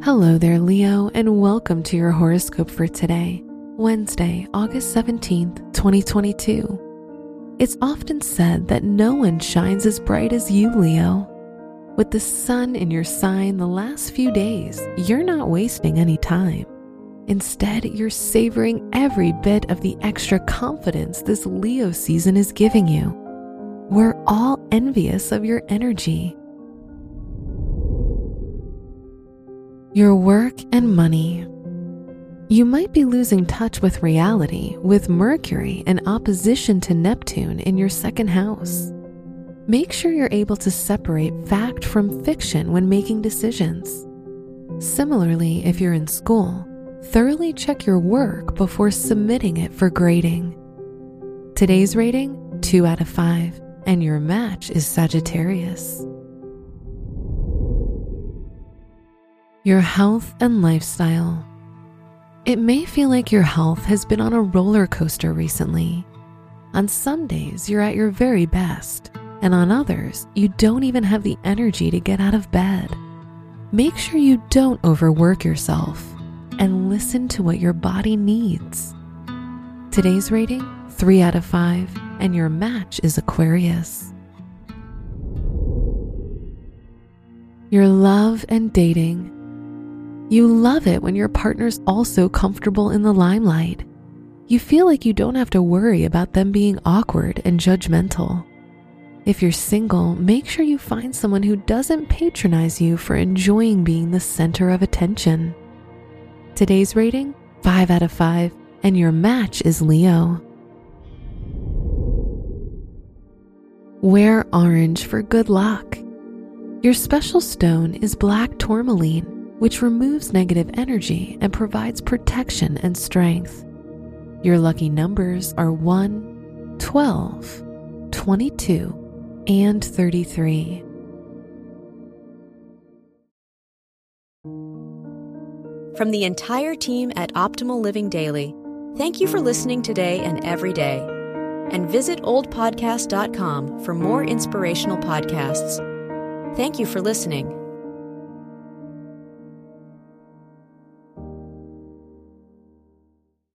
Hello there, Leo, and welcome to your horoscope for today, Wednesday, August 17th, 2022. It's often said that no one shines as bright as you, Leo. With the sun in your sign the last few days, you're not wasting any time. Instead, you're savoring every bit of the extra confidence this Leo season is giving you. We're all envious of your energy your work and money. You might be losing touch with reality with Mercury in opposition to Neptune in your second house. Make sure you're able to separate fact from fiction when making decisions. Similarly, if you're in school, thoroughly check your work before submitting it for grading. Today's rating 2 out of 5, and your match is Sagittarius. Your health and lifestyle. It may feel like your health has been on a roller coaster recently. On some days, you're at your very best, and on others, you don't even have the energy to get out of bed. Make sure you don't overwork yourself and listen to what your body needs. Today's rating 3 out of 5, and your match is Aquarius. Your love and dating you love it when your partner's also comfortable in the limelight. You feel like you don't have to worry about them being awkward and judgmental. If you're single, make sure you find someone who doesn't patronize you for enjoying being the center of attention. Today's rating 5 out of 5, and your match is Leo. Wear orange for good luck. Your special stone is black tourmaline which removes negative energy and provides protection and strength. Your lucky numbers are 1, 12, 22, and 33. From the entire team at Optimal Living Daily, thank you for listening today and every day. And visit oldpodcast.com for more inspirational podcasts. Thank you for listening.